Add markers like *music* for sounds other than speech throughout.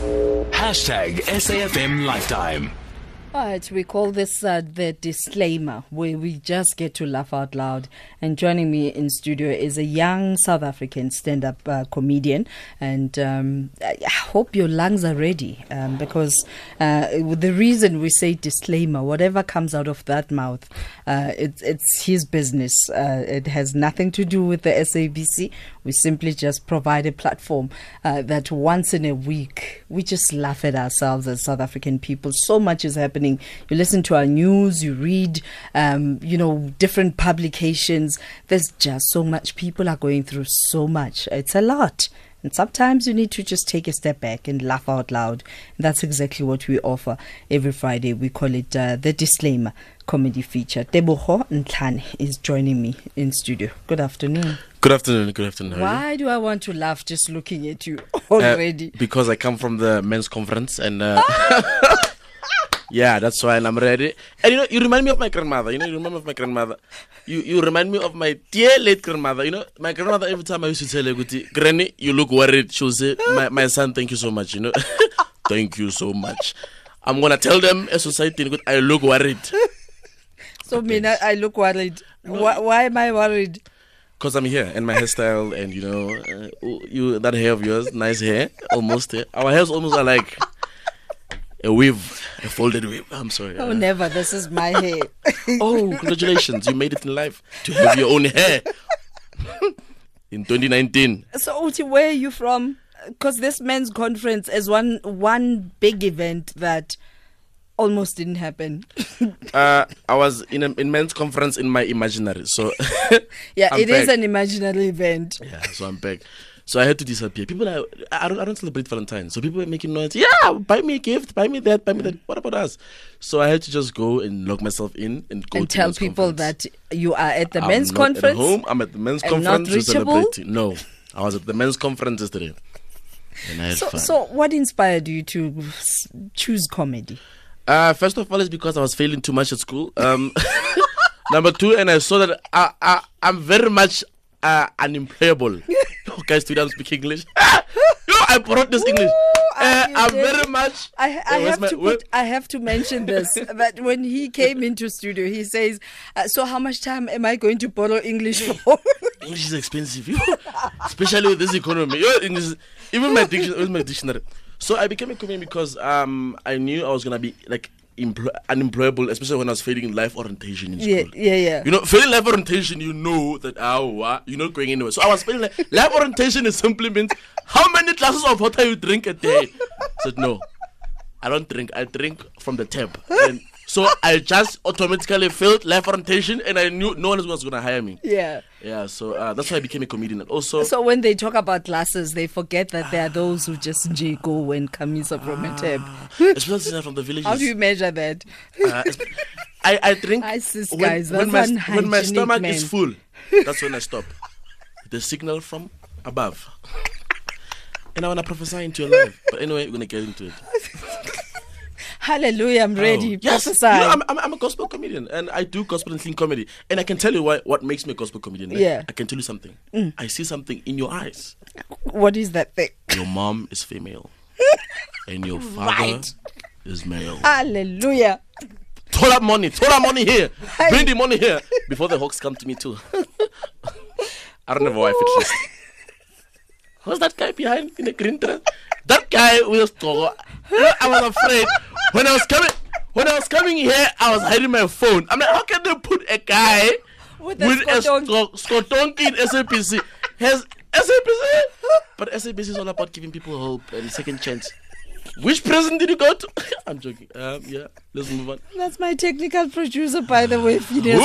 Hashtag SAFM Lifetime. All right, we call this uh, the disclaimer, where we just get to laugh out loud. And joining me in studio is a young South African stand-up uh, comedian, and um, I hope your lungs are ready um, because uh, the reason we say disclaimer, whatever comes out of that mouth, uh, it's it's his business. Uh, it has nothing to do with the SABC. We simply just provide a platform uh, that once in a week we just laugh at ourselves as South African people. So much is happening. You listen to our news, you read, um, you know, different publications. There's just so much. People are going through so much. It's a lot. And sometimes you need to just take a step back and laugh out loud. And that's exactly what we offer every Friday. We call it uh, the disclaimer comedy feature. Tebogo Ntlhane is joining me in studio. Good afternoon. Good afternoon. Good afternoon. Why do I want to laugh just looking at you Uh, already? because I come from the men's conference and uh, *laughs* yeah, that's why I'm ready. And you know, you remind me of my grandmother. You know, you remind me of my grandmother. You you remind me of my dear late grandmother. You know, my grandmother every time I used to tell her, Granny, you look worried." She would say, "My my son, thank you so much." You know, *laughs* thank you so much. I'm gonna tell them a society I look worried so, mean I, I look worried. Why, why am I worried? because I'm here and my hairstyle and you know uh, you that hair of yours, nice hair, almost. Hair. Our hairs almost are like a weave, a folded weave. I'm sorry. Oh, uh, never. This is my hair. *laughs* Oh, congratulations. You made it in life to have your own hair. *laughs* in 2019. so, Uti, where are you from? Because this men's conference is one one big event that almost didn't happen. *laughs* Uh, I was in a in men's conference in my imaginary. So yeah, I'm it is back. an imaginary event. yeah, so I'm back. So I had to disappear. People are I don't I don't celebrate Valentine's. So people were making noise. Yeah, buy me a gift, buy me that, buy me that. What about us? So I had to just go and lock myself in and go and tell people conference. that you are at the I'm men's not conference. At home. I'm at the men's and not conference to reachable? No. I was at the men's conference yesterday. And I had So, fun. so what inspired you to choose comedy? Uh, first of all, it's because I was failing too much at school. Um, *laughs* number two, and I saw that I, I, I'm very much uh, unemployable. *laughs* okay, students speak English. *laughs* you know, I brought this English. Uh, I'm did. very much. I, I have my- to put, I have to mention this *laughs* that when he came into studio, he says, uh, "So how much time am I going to borrow English for?" *laughs* English is expensive, especially with this economy. English, even my dictionary, my dictionary. So I became a comedian because um I knew I was gonna be like employ- unemployable, especially when I was failing life orientation in yeah, school. yeah, yeah. You know, failing life orientation, you know that oh, uh, you're not going anywhere. So I was failing life. life orientation is simply means how many glasses of water you drink a day. I said no, I don't drink. I drink from the tap. And so I just automatically failed life orientation, and I knew no one was going to hire me. yeah. Yeah, so uh, that's why I became a comedian. And also, So when they talk about glasses, they forget that there are those who just j go and camisa from a tab. especially since I'm from the villages. How do you measure that? uh, I, I drink I sis, when, guys, when, my, when my stomach man. is full. *laughs* That's when I stop. The signal from above. And I want to prophesy into your life. But anyway, we're going to get into it. *laughs* Hallelujah! I'm ready. Oh, yes. Prophesy. You know, I'm, I'm, I'm a gospel comedian and I do gospel and clean comedy. And I can tell you why, what makes me a gospel comedian. Yeah. Mm. I can tell you something. I see something in your eyes. what is that thing? Your mom is female. *laughs* and your father Right. is male. Hallelujah! Throw that money. Throw that money here. *laughs* Bring the money here before the hawks come to me too. *laughs* I don't know why wife at least. Who's that guy behind in the green dress? That guy with a store. I was afraid when I was coming. When I was coming here, I was hiding my phone. I'm like, how can they put a guy With a skotonk. in SABC? Has SABC? But SABC is all about giving people hope and second chance. Which prison did you go to? *laughs* I'm joking. Um, yeah, let's move on. That's my technical producer, by the way, Phineas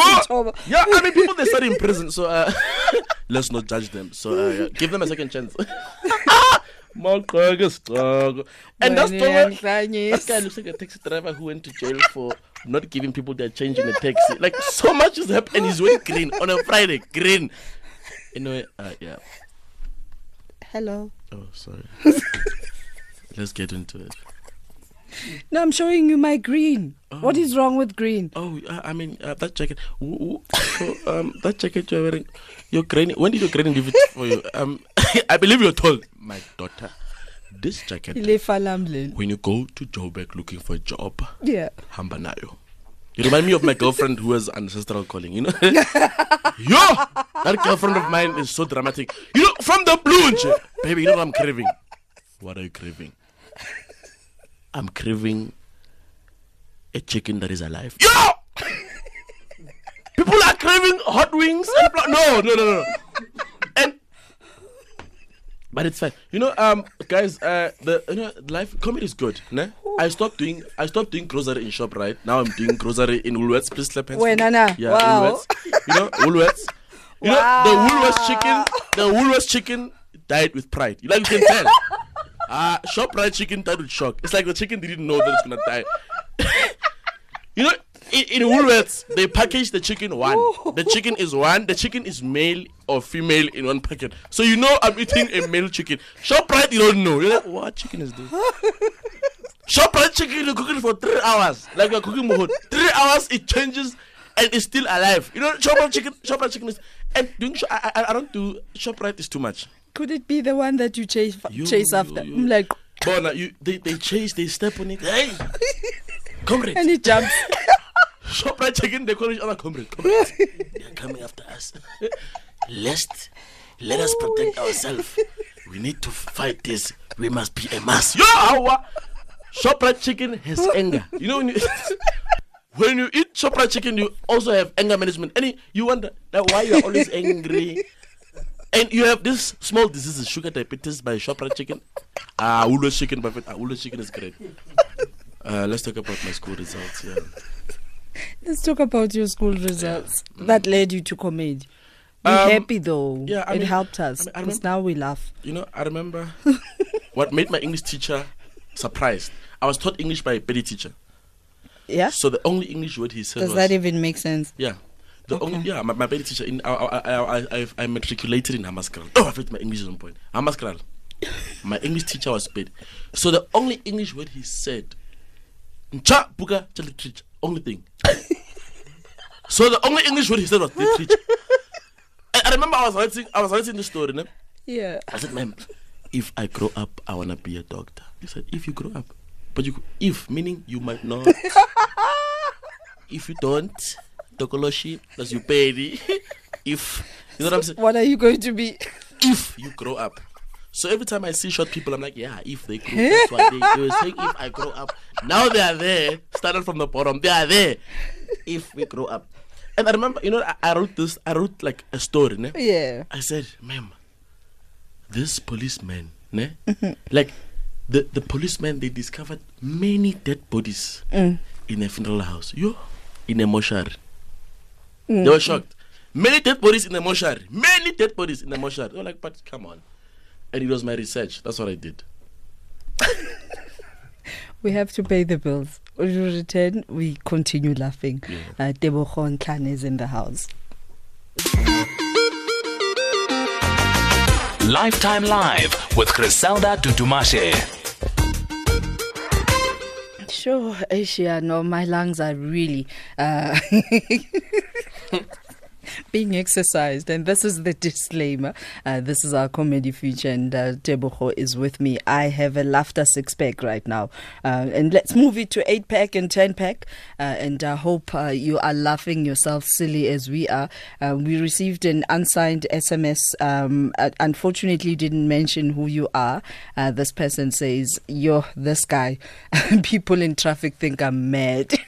Yeah, I mean, people they study in prison, so uh, *laughs* let's not judge them. So uh, yeah, give them a second chance. *laughs* Maqhaga struggle. And that's the Wena one. This guy looks like a taxi driver who went to jail for not giving people their change in a taxi. Like so much is happening. And he's wearing green on a Friday. Green. Anyway, uh, yeah. Hello. Oh, sorry. Let's get into it. No, I'm showing you my green. What Oh. is wrong with green? Oh, I mean uh, that jacket. Ooh, ooh. So, um, that jacket you're wearing, your granny. When did your granny give it for you? Um, *laughs* I believe you're told, my daughter, this jacket. When you go to Joburg looking for a job, Yeah. hamba nayo. You remind me of my girlfriend who has ancestral calling, you know? *laughs* Yo! That girlfriend of mine is so dramatic. You know, from the blue, baby, you know what I'm craving? What are you craving? I'm craving a chicken that is alive. Yo! People are craving hot wings. No, no, no, no. But it's fine. You know, um, guys, uh, the you know, life comedy is good. Ne? I stopped doing I stopped doing grocery in shop. Right now, I'm doing grocery in Woolworths. Please clap hands. Wait. Nana, Yeah, wow. Woolworths. You know, Woolworths. You know, the Woolworths chicken. The Woolworths chicken died with pride. You like you can tell. *laughs* Ah, uh, shop right chicken died with shock. It's like the chicken didn't know that it's gonna die. *laughs* You know, in, in Woolworths, they package the chicken one. The chicken is one. The chicken is male or female in one packet. So you know I'm eating a male chicken. Shoprite, you don't know. You're like, what chicken is this? Shoprite chicken, you're cooking for three hours. Like you're cooking mohod. Three hours, it changes and it's still alive. You know, Shoprite chicken, Shoprite chicken is. And doing, I, I, I don't do Shoprite is too much. Could it be the one that you chase You, chase you, after? you. I'm like, Bona, you, they, they chase, they step on it. Hey! *laughs* Comrade. and it jumps. Shoprite chicken, they call each other comrade. comrade. They're coming after us. Lest, let us protect ourselves. We need to fight this. We must be a mass. Yo, our Shoprite chicken has anger. You know when you, *laughs* when you eat Shoprite chicken, you also have anger management. And you- wonder why you are always angry. And you have this small disease, sugar diabetes by Shoprite chicken. Ah, Woolworths chicken, but ah, Woolworths chicken is great. Uh, let's talk about my school results. Yeah. Let's talk about your school results that led you to comedy. We're Um, happy though. yeah, I it mean- helped us I mean, remember- now we laugh. You know, I remember *laughs* what made my English teacher surprised. I was taught English by a petty teacher. Yeah. So the only English word he said Does was that even make sense? yeah. The Okay. only yeah, my, my petty teacher in I I I I, I, matriculated in Hamaskral. Oh, I felt my English is on point. Hamaskral. *laughs* my English teacher was paid. So the only English word he said, Ncha buka cha literature. Only thing. so the only English word he said was literature. I, I remember I was writing I was writing the story. Ne? Yeah. I said, ma'am, if I grow up, I want to be a doctor. He said, if you grow up. But you, if, meaning you might not. if you don't, Tokoloshi, that's you pay. *laughs* If, you know what I'm saying? What are you going to be? If you grow up. So every time I see short people, I'm like, yeah, if they grow that's why they, saying if I grow up. Now they are there, started from the bottom, they are there. If we grow up. And I remember, you know, I, I wrote this, I wrote like a story, ne? Yeah. I said, ma'am, this policeman, ne? like the, the policeman, they discovered many dead bodies mm. in a funeral house. Yo, in a mortuary. Mm. They were shocked. Many dead bodies in the mortuary. Many dead bodies in the mortuary. They were like, but come on. And it was my research. That's what I did. *laughs* We have to pay the bills. When we return, we continue laughing. Yeah. Uh, Tebogo Ntlhane is in the house. Lifetime Live with Criselda Dudumashe. Sure, Asia. No, my lungs are really uh, *laughs* being exercised, and this is the disclaimer. Uh, this is our comedy feature, and uh, Tebogo is with me. I have a laughter six pack right now, uh, and let's move it to eight pack and ten pack. Uh, and I hope uh, you are laughing yourself silly as we are. Uh, we received an unsigned SMS. Um, uh, unfortunately, didn't mention who you are. Uh, this person says, "You're this guy." *laughs* People in traffic think I'm mad. *laughs*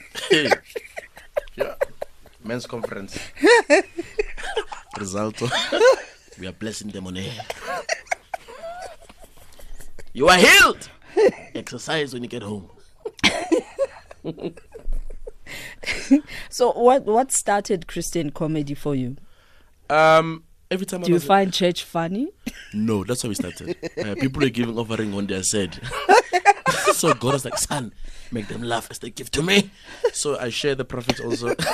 Yeah. Men's conference. *laughs* Risalto. we are blessing them on air. You are healed. Exercise when you get home. so, what what started Christian comedy for you? Um, every time Do I you was find church funny? no, that's how we started. Uh, people are giving offering on they are sad. *laughs* so God was like, son, make them laugh as they give to me. So I share the profits also. *laughs*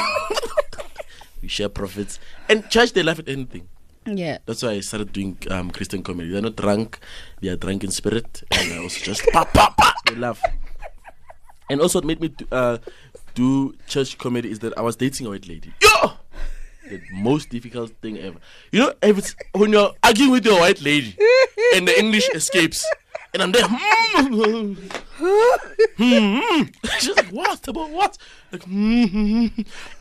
we share profits. And church, they laugh at anything. Yeah. That's why I started doing um, Christian comedy. They're not drunk, they are drunk in spirit, and I also just pa pa pa. They laugh. And also, what made me do, uh, do church comedy is that I was dating a white lady. Yo, the most difficult thing ever. You know, if it's, when you're arguing with your white lady and the English escapes, And I'm there. "Hmm." Hmm. *laughs* She's like, what? About what? Like, hmm.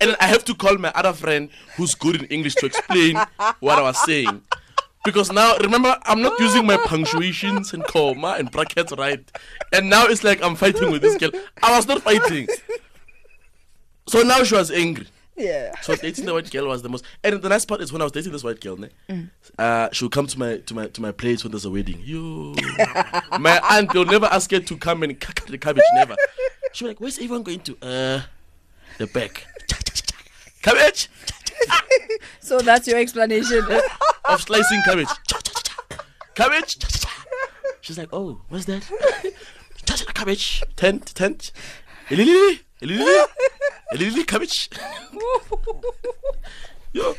and I have to call my other friend who's good in English to explain what I was saying. Because now, remember, I'm not using my punctuations and comma and brackets right. And now it's like I'm fighting with this girl. I was not fighting. So now she was angry. Yeah. So dating the white girl was the most. And the nice part is when I was dating this white girl, ne, uh, she would come to my to my to my place when there's a wedding. You, *laughs* my aunt, they'll never ask her to come and cut the cabbage. Never. She was like, "Where's everyone going to?" Uh, the back. cabbage So that's your explanation. of slicing cabbage. cabbage. She's like, "Oh, what's that?" *laughs* cabbage. Tent, tent. Elili, elili, elili, cabbage. *laughs* Yo.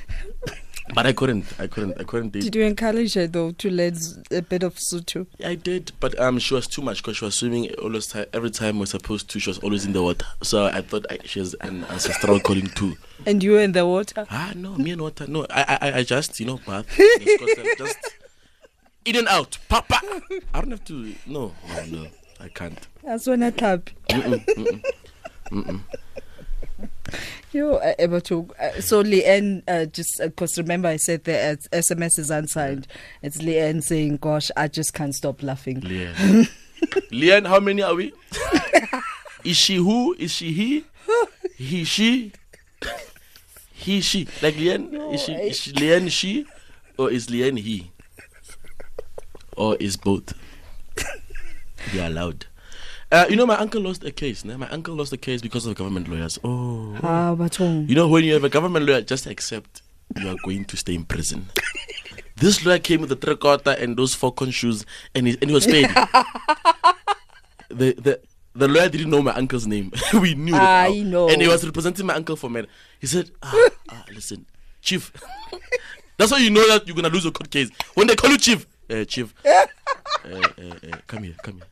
But I couldn't. I couldn't. I couldn't Did you encourage her though to learn a bit of Sutu? I did, but um, she was too much because she was swimming always ti every time we're supposed to. She was always in the water, so I thought I, she has an ancestral calling too. And you were in the water? Ah, no, me and water. No, I, I, I- just, you know, bath, *laughs* just, in and out, papa. I don't have to. No, no, no, I can't. That's when I tap. Mm-mm, mm-mm. Yo, uh, able to. Uh, so Leanne, uh, just because remember I said the uh, SMS is unsigned. It's Leanne saying, "Gosh, I just can't stop laughing." Leanne. Leanne, *laughs* how many are we? *laughs* is she who? Is she he? *laughs* He she? He she? Like Leanne? Is she? Is she Leanne she? Or is Leanne he? Or is both? They are allowed. Uh, you know, my uncle lost a case. Né? My uncle lost a case because of government lawyers. Oh. Ah, but oh. You know, when you have a government lawyer, just accept you are going to stay in prison. *laughs* this lawyer came with a tricorder and those falcon shoes, and he, and he was paid. *laughs* the, the, the lawyer didn't know my uncle's name. *laughs* we knew I it. now. know. And he was representing my uncle for men. He said, ah, ah, listen, chief. That's how you know that you're going to lose your court case. When they call you chief, uh, chief, uh, uh, come here, come here.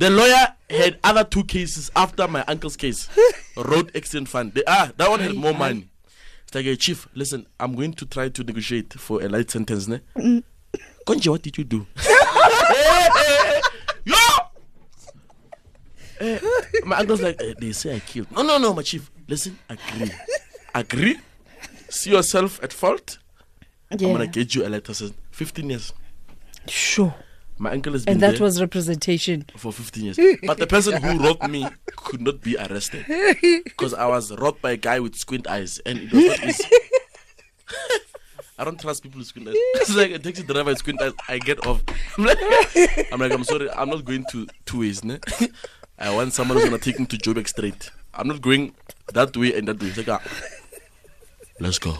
The lawyer had other two cases after my uncle's case. *laughs* Road accident fund. They, ah, that one had more money. It's like, hey, chief, listen, I'm going to try to negotiate for a light sentence. Ne? Konje, what did you do? *laughs* Yo! Eh, my uncle's like, eh, they say I killed. No, no, no, my chief. Listen, agree. Agree. See yourself at fault. I'm gonna get you a letter says 15 years. Sure. My uncle has been And that there was representation. for 15 years. But the person who robbed me could not be arrested *laughs* because I was robbed by a guy with squint eyes, and it was not easy. *laughs* I don't trust people with squint eyes. *laughs* It's like a taxi driver with squint eyes. I get off. I'm like, I'm like, I'm sorry. I'm not going to two ways. Ne? I want someone who's gonna take me to Joburg straight. I'm not going that way and that way. It's like, ah, let's go.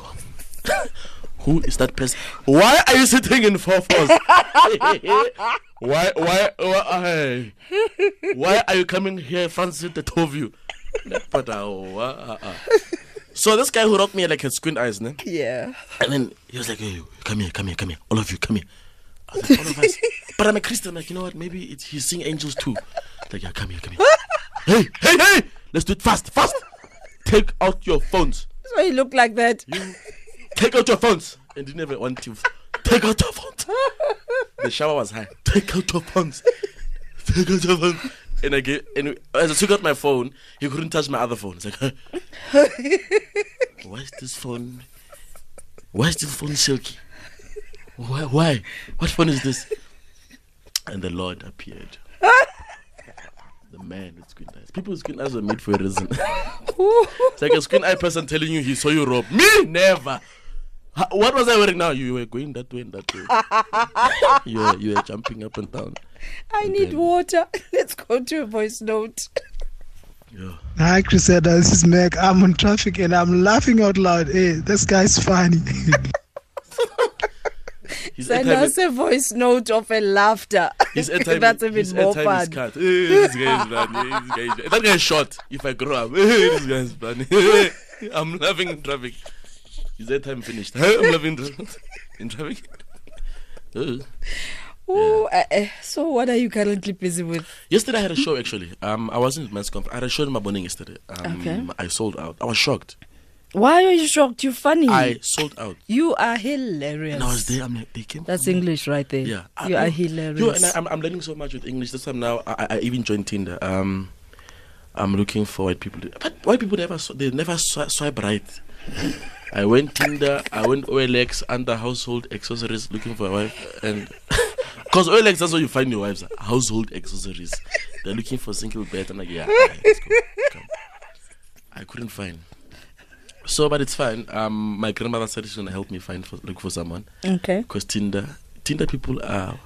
Who is that person? Why are you sitting in four fours? *laughs* why, why, why, why are you coming here, Francis, the two of you? But, uh, uh, uh. So this guy who rocked me like had squint eyes, ne? Yeah. And then he was like, hey, come here, come here, come here. All of you, come here. Like, all of us. *laughs* But I'm a Christian. Like, you know what? Maybe it's, he's seeing angels too. Like, yeah, come here, come here. hey, hey, hey! Let's do it fast, fast. Take out your phones. So he looked like that. You take out your phones. And didn't even want to. Take out your phones. The shower was high. Take out your phones. Take out your phones. And I gave, and as I took out my phone, he couldn't touch my other phone. It's like, why is this phone? Why is this phone silky? Why? Why? What phone is this? And the Lord appeared. The man with squint eyes. People with squint eyes were made for a reason. *laughs* it's like a squint eye person telling you he saw you rob. Me never. Ha- What was I wearing now? You were going that way and that way. *laughs* you were you were jumping up and down. I need water. *laughs* Let's go to a voice note. Yeah. Hi, Criselda. This is Meg. I'm on traffic and I'm laughing out loud. Hey, this guy's funny. *laughs* Send airtime us a voice note of a laughter. His airtime, That's even his more airtime is fun. cut. Hey, this guy is funny. Eh, this guy is, that guy is short. If I grow up, hey, eh, this guy is funny. I'm laughing in traffic. His time finished. I'm loving in traffic. In traffic. Uh. Ooh, uh, uh, so what are you currently busy with? Yesterday I had a show actually. Um, I wasn't at men's conference. I had a show in my morning yesterday. Um, Okay. I sold out. I was shocked. Why are you shocked? You're funny. I sold out. you are hilarious. And I was there. I'm like, they came. That's English right there. Yeah, I- You are no, hilarious. Yo, and I, I'm, I'm learning so much with English. This time now, I, I- I even joined Tinder. Um, I'm looking for white people. But white people never they never swipe right. I went Tinder. I went OLX under household accessories looking for a wife, and *laughs* because OLX that's where you find your wives. Household accessories. They're looking for single bed. I'm like, yeah, alright, let's go. Come. I couldn't find. So, but it's fine. Um, my grandmother said she's gonna help me find for, look for someone okay. because Tinder, Tinder people are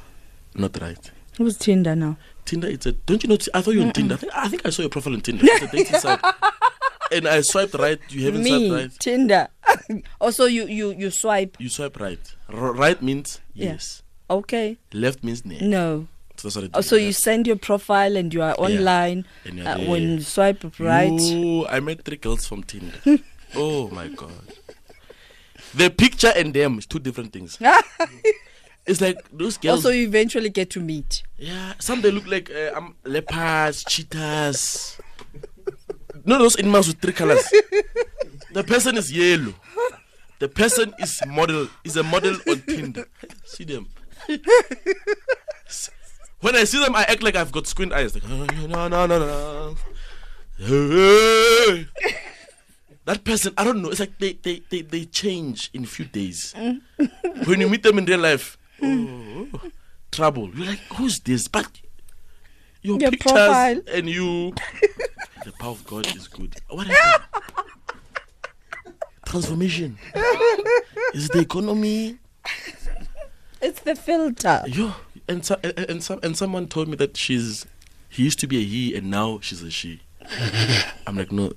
not right. Who's Tinder now? Tinder, it's a. Don't you know? I thought you were on Tinder. I think, I think I saw your profile on Tinder. It's a dating *laughs* site. And I swiped right. You haven't Me, swiped right. Tinder. *laughs* also, you you you swipe. You swipe right. R- right means Yeah. yes. Okay. Left means no. No. So that's what I Oh, do. so you send your profile and you are online. And you're Uh, there. when you swipe right. Yo, I met three girls from Tinder. *laughs* oh my god. The picture and them is two different things. *laughs* It's like those girls. also, you eventually get to meet. Yeah, some they look like uh, um, leopards, cheetahs. No, those animals with three colors. the person is yellow. The person is model is a model on Tinder. See them. when I see them, I act like I've got squint eyes. Like no, no, no, no, no. That person, I don't know. It's like they they they, they change in a few days. when you meet them in real life, oh, trouble. You're like, who's this? But your, Your pictures profile. and you. The power of God is good. What happened? *laughs* Transformation. is the economy? It's the filter. Yo, and so, and, and some and someone told me that she's he used to be a he and now she's a she. I'm like, no,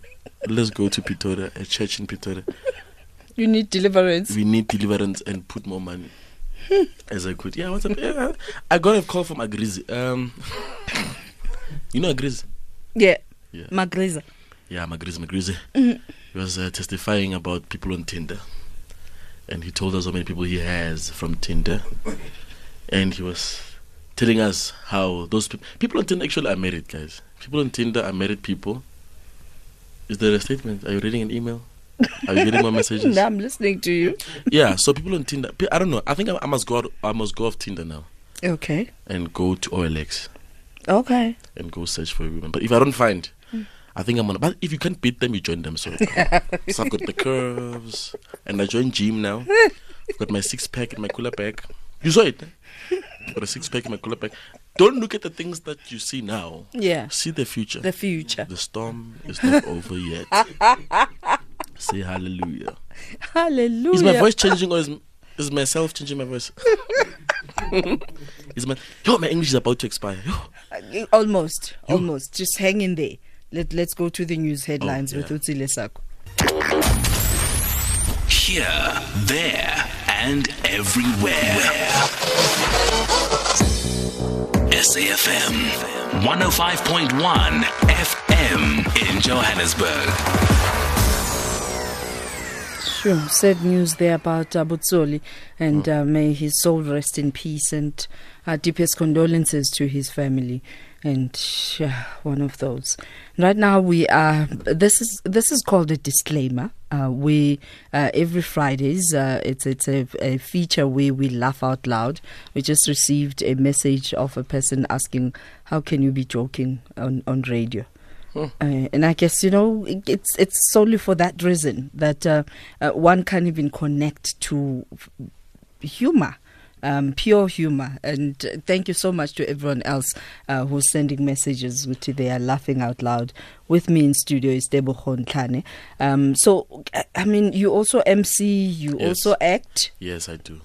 let's go to Pretoria, a church in Pretoria. You need deliverance. We need deliverance and put more money. As I could. Yeah, what's up? Yeah, I got a call from Agrizzi. Um, *laughs* you know Agrizzi? Yeah. Yeah. Magriza. Yeah, Magrizi, Magrizi. He was uh, testifying about people on Tinder. And he told us how many people he has from Tinder. And he was telling us how those people, people on Tinder actually are married, guys. People on Tinder are married people. Is there a statement? Are you reading an email? Are you getting more *laughs* messages? No, I'm listening to you. Yeah, so people on Tinder, I don't know. I think I, I must go. Out, I must go off Tinder now Okay. and go to OLX Okay. and go search for women. But if I don't find, I think I'm gonna. But if you can't beat them, you join them. So, *laughs* so I've got the curves, and I joined gym now. I've got my six pack in my cooler bag. You saw it. Got a six pack in my cooler bag. Don't look at the things that you see now. Yeah. See the future. The future. The storm is not *laughs* over yet. Say hallelujah. Hallelujah. Is my voice changing or is, is myself changing my voice? *laughs* is my yo my English is about to expire. Yo. Uh, Almost. Almost. Just hang in there. Let, let's go to the news headlines Oh, yeah. with Utsile Sako. Here, there, and everywhere. SAFM 105.1 FM in Johannesburg. Sure. Sad news there about uh, Butsoli, and uh, may his soul rest in peace. And our deepest condolences to his family. And yeah, one of those. Right now, we are. This is this is called a disclaimer. Uh, we uh, every Fridays. Uh, it's it's a, a feature where we laugh out loud. We just received a message of a person asking, "How can you be joking on on radio?" Uh, and I guess you know it- it's it's solely for that reason that uh, uh, one can't even connect to humor, um, pure humor. And uh, thank you so much to everyone else uh, who's sending messages with they are laughing out loud. With me in studio is Tebogo Ntlhane. Um, so I- mean, you also MC, you Yes. also act. Yes, I do.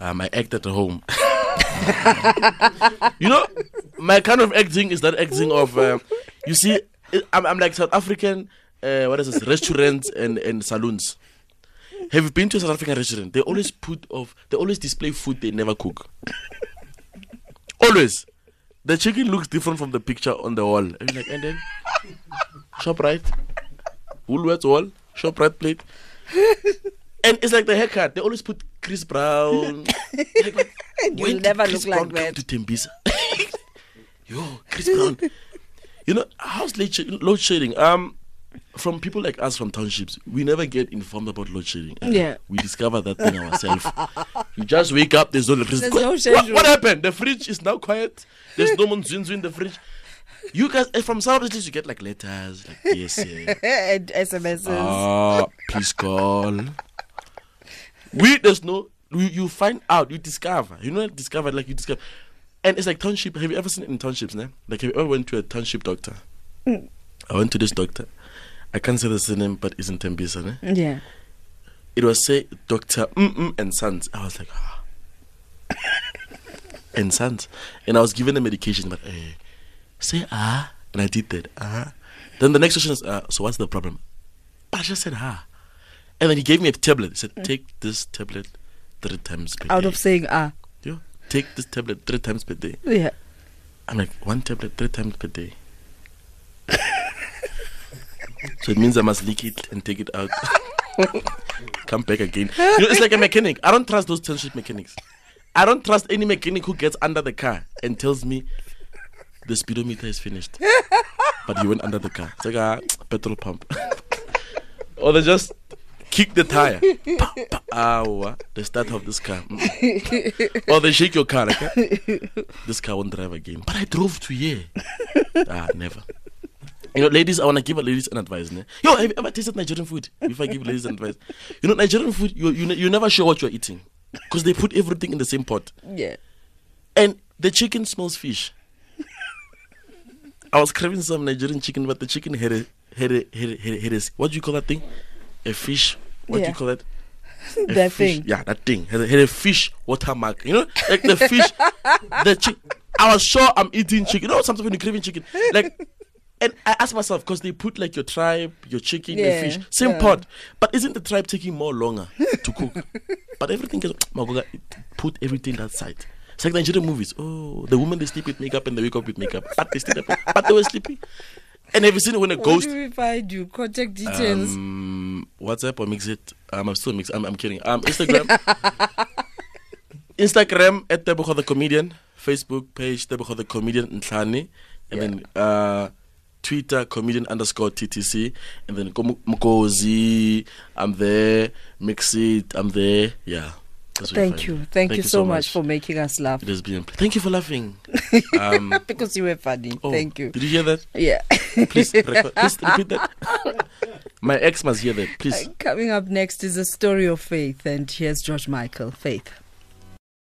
Um, I act at home. *laughs* you know, my kind of acting is that acting of, um, you see, I'm, I'm like South African, uh, what is this, restaurants and, and saloons. Have you been to a South African restaurant? They always put off, they always display food they never cook. always. The chicken looks different from the picture on the wall. And, like, and then, shop right, Woolworths wall, shop right plate. And it's like the haircut. They always put Chris Brown. Like, like, you'll never Chris look like Brown come that. To Tembisa. *laughs* Yo, Chris Brown. You know how's load shedding? Um, from people like us from townships, we never get informed about load shedding. Yeah. We discover that thing ourselves. *laughs* you just wake up, there's no electricity. There's no what, what happened? The fridge is now quiet. There's no one monzunzu in the fridge. You guys, eh, from South East, you get like letters, like yes, *laughs* and SMSs. Ah, please call. We there's no you, you find out, you discover. You know discover like you discover. And it's like township. Have you ever seen it in townships, ne? Like have you ever went to a township doctor? I went to this doctor. I can't say the surname, but it's in Tembisa, ne? yeah. It was say Doctor Mm-mm and Sons. I was like, ah. *laughs* and Sons. And I was given the medication, but eh, say ah. And I did that. Ah. Then the next question is, uh, so what's the problem? But I just said ah. And then he gave me a tablet. He said, take this tablet three times per day. Out day. of saying ah. Yeah. Take this tablet three times per day. Yeah. I'm like, one tablet three times per day. *laughs* so it means I must leak it and take it out. *laughs* Come back again. You know, it's like a mechanic. I don't trust those township mechanics. I don't trust any mechanic who gets under the car and tells me the speedometer is finished. but you went under the car. It's like a petrol pump. *laughs* or they just kick the tire. *laughs* Ah, the start of this car. Mm. or they shake your car like this car won't drive again. But I drove to here. ah, never. You know, ladies, I want to give ladies an advice. Ne? Yo, have you ever tasted Nigerian food? If I give ladies an advice, you know, Nigerian food, you you you're never sure what you're eating because they put everything in the same pot, Yeah. and the chicken smells fish. I was craving some Nigerian chicken, but the chicken had a had a had a, had a, had a what do you call that thing? A fish. What do you call that? *laughs* A that fish- thing. Yeah, that thing. Had a, had a fish watermark. You know, like the fish, the chicken. I was sure I'm eating chicken. You know, sometimes when you're craving chicken, like. And I ask myself because they put like your tribe, your chicken, your fish, same yeah. pot. But isn't the tribe taking more longer to cook? *laughs* but everything is *tsk* Magoga put everything that side. It's like Nigerian movies. Oh, the women they sleep with makeup and they wake up with makeup, but they still but they were sleeping. And have you seen it when a ghost? do we find you? Contact details. Um, WhatsApp or mix it. Um, I'm still mix. I'm, I'm kidding. Um, Instagram. *laughs* Instagram at Tebogo the comedian. Facebook page Tebogo the comedian Ntlhane, and then uh, Twitter comedian underscore TTC, and then Ko- Mkozi. I'm there. Mix it. I'm there. Yeah. That's where Thank find you. Thank, you so much for making us laugh. It has been. Thank you for laughing. *laughs* Um, because you were funny. oh, Thank you. Did you hear that? Yeah. Please, record, *laughs* please repeat that. My ex must hear that. Please. Coming up next is a story of faith, and here's George Michael. Faith.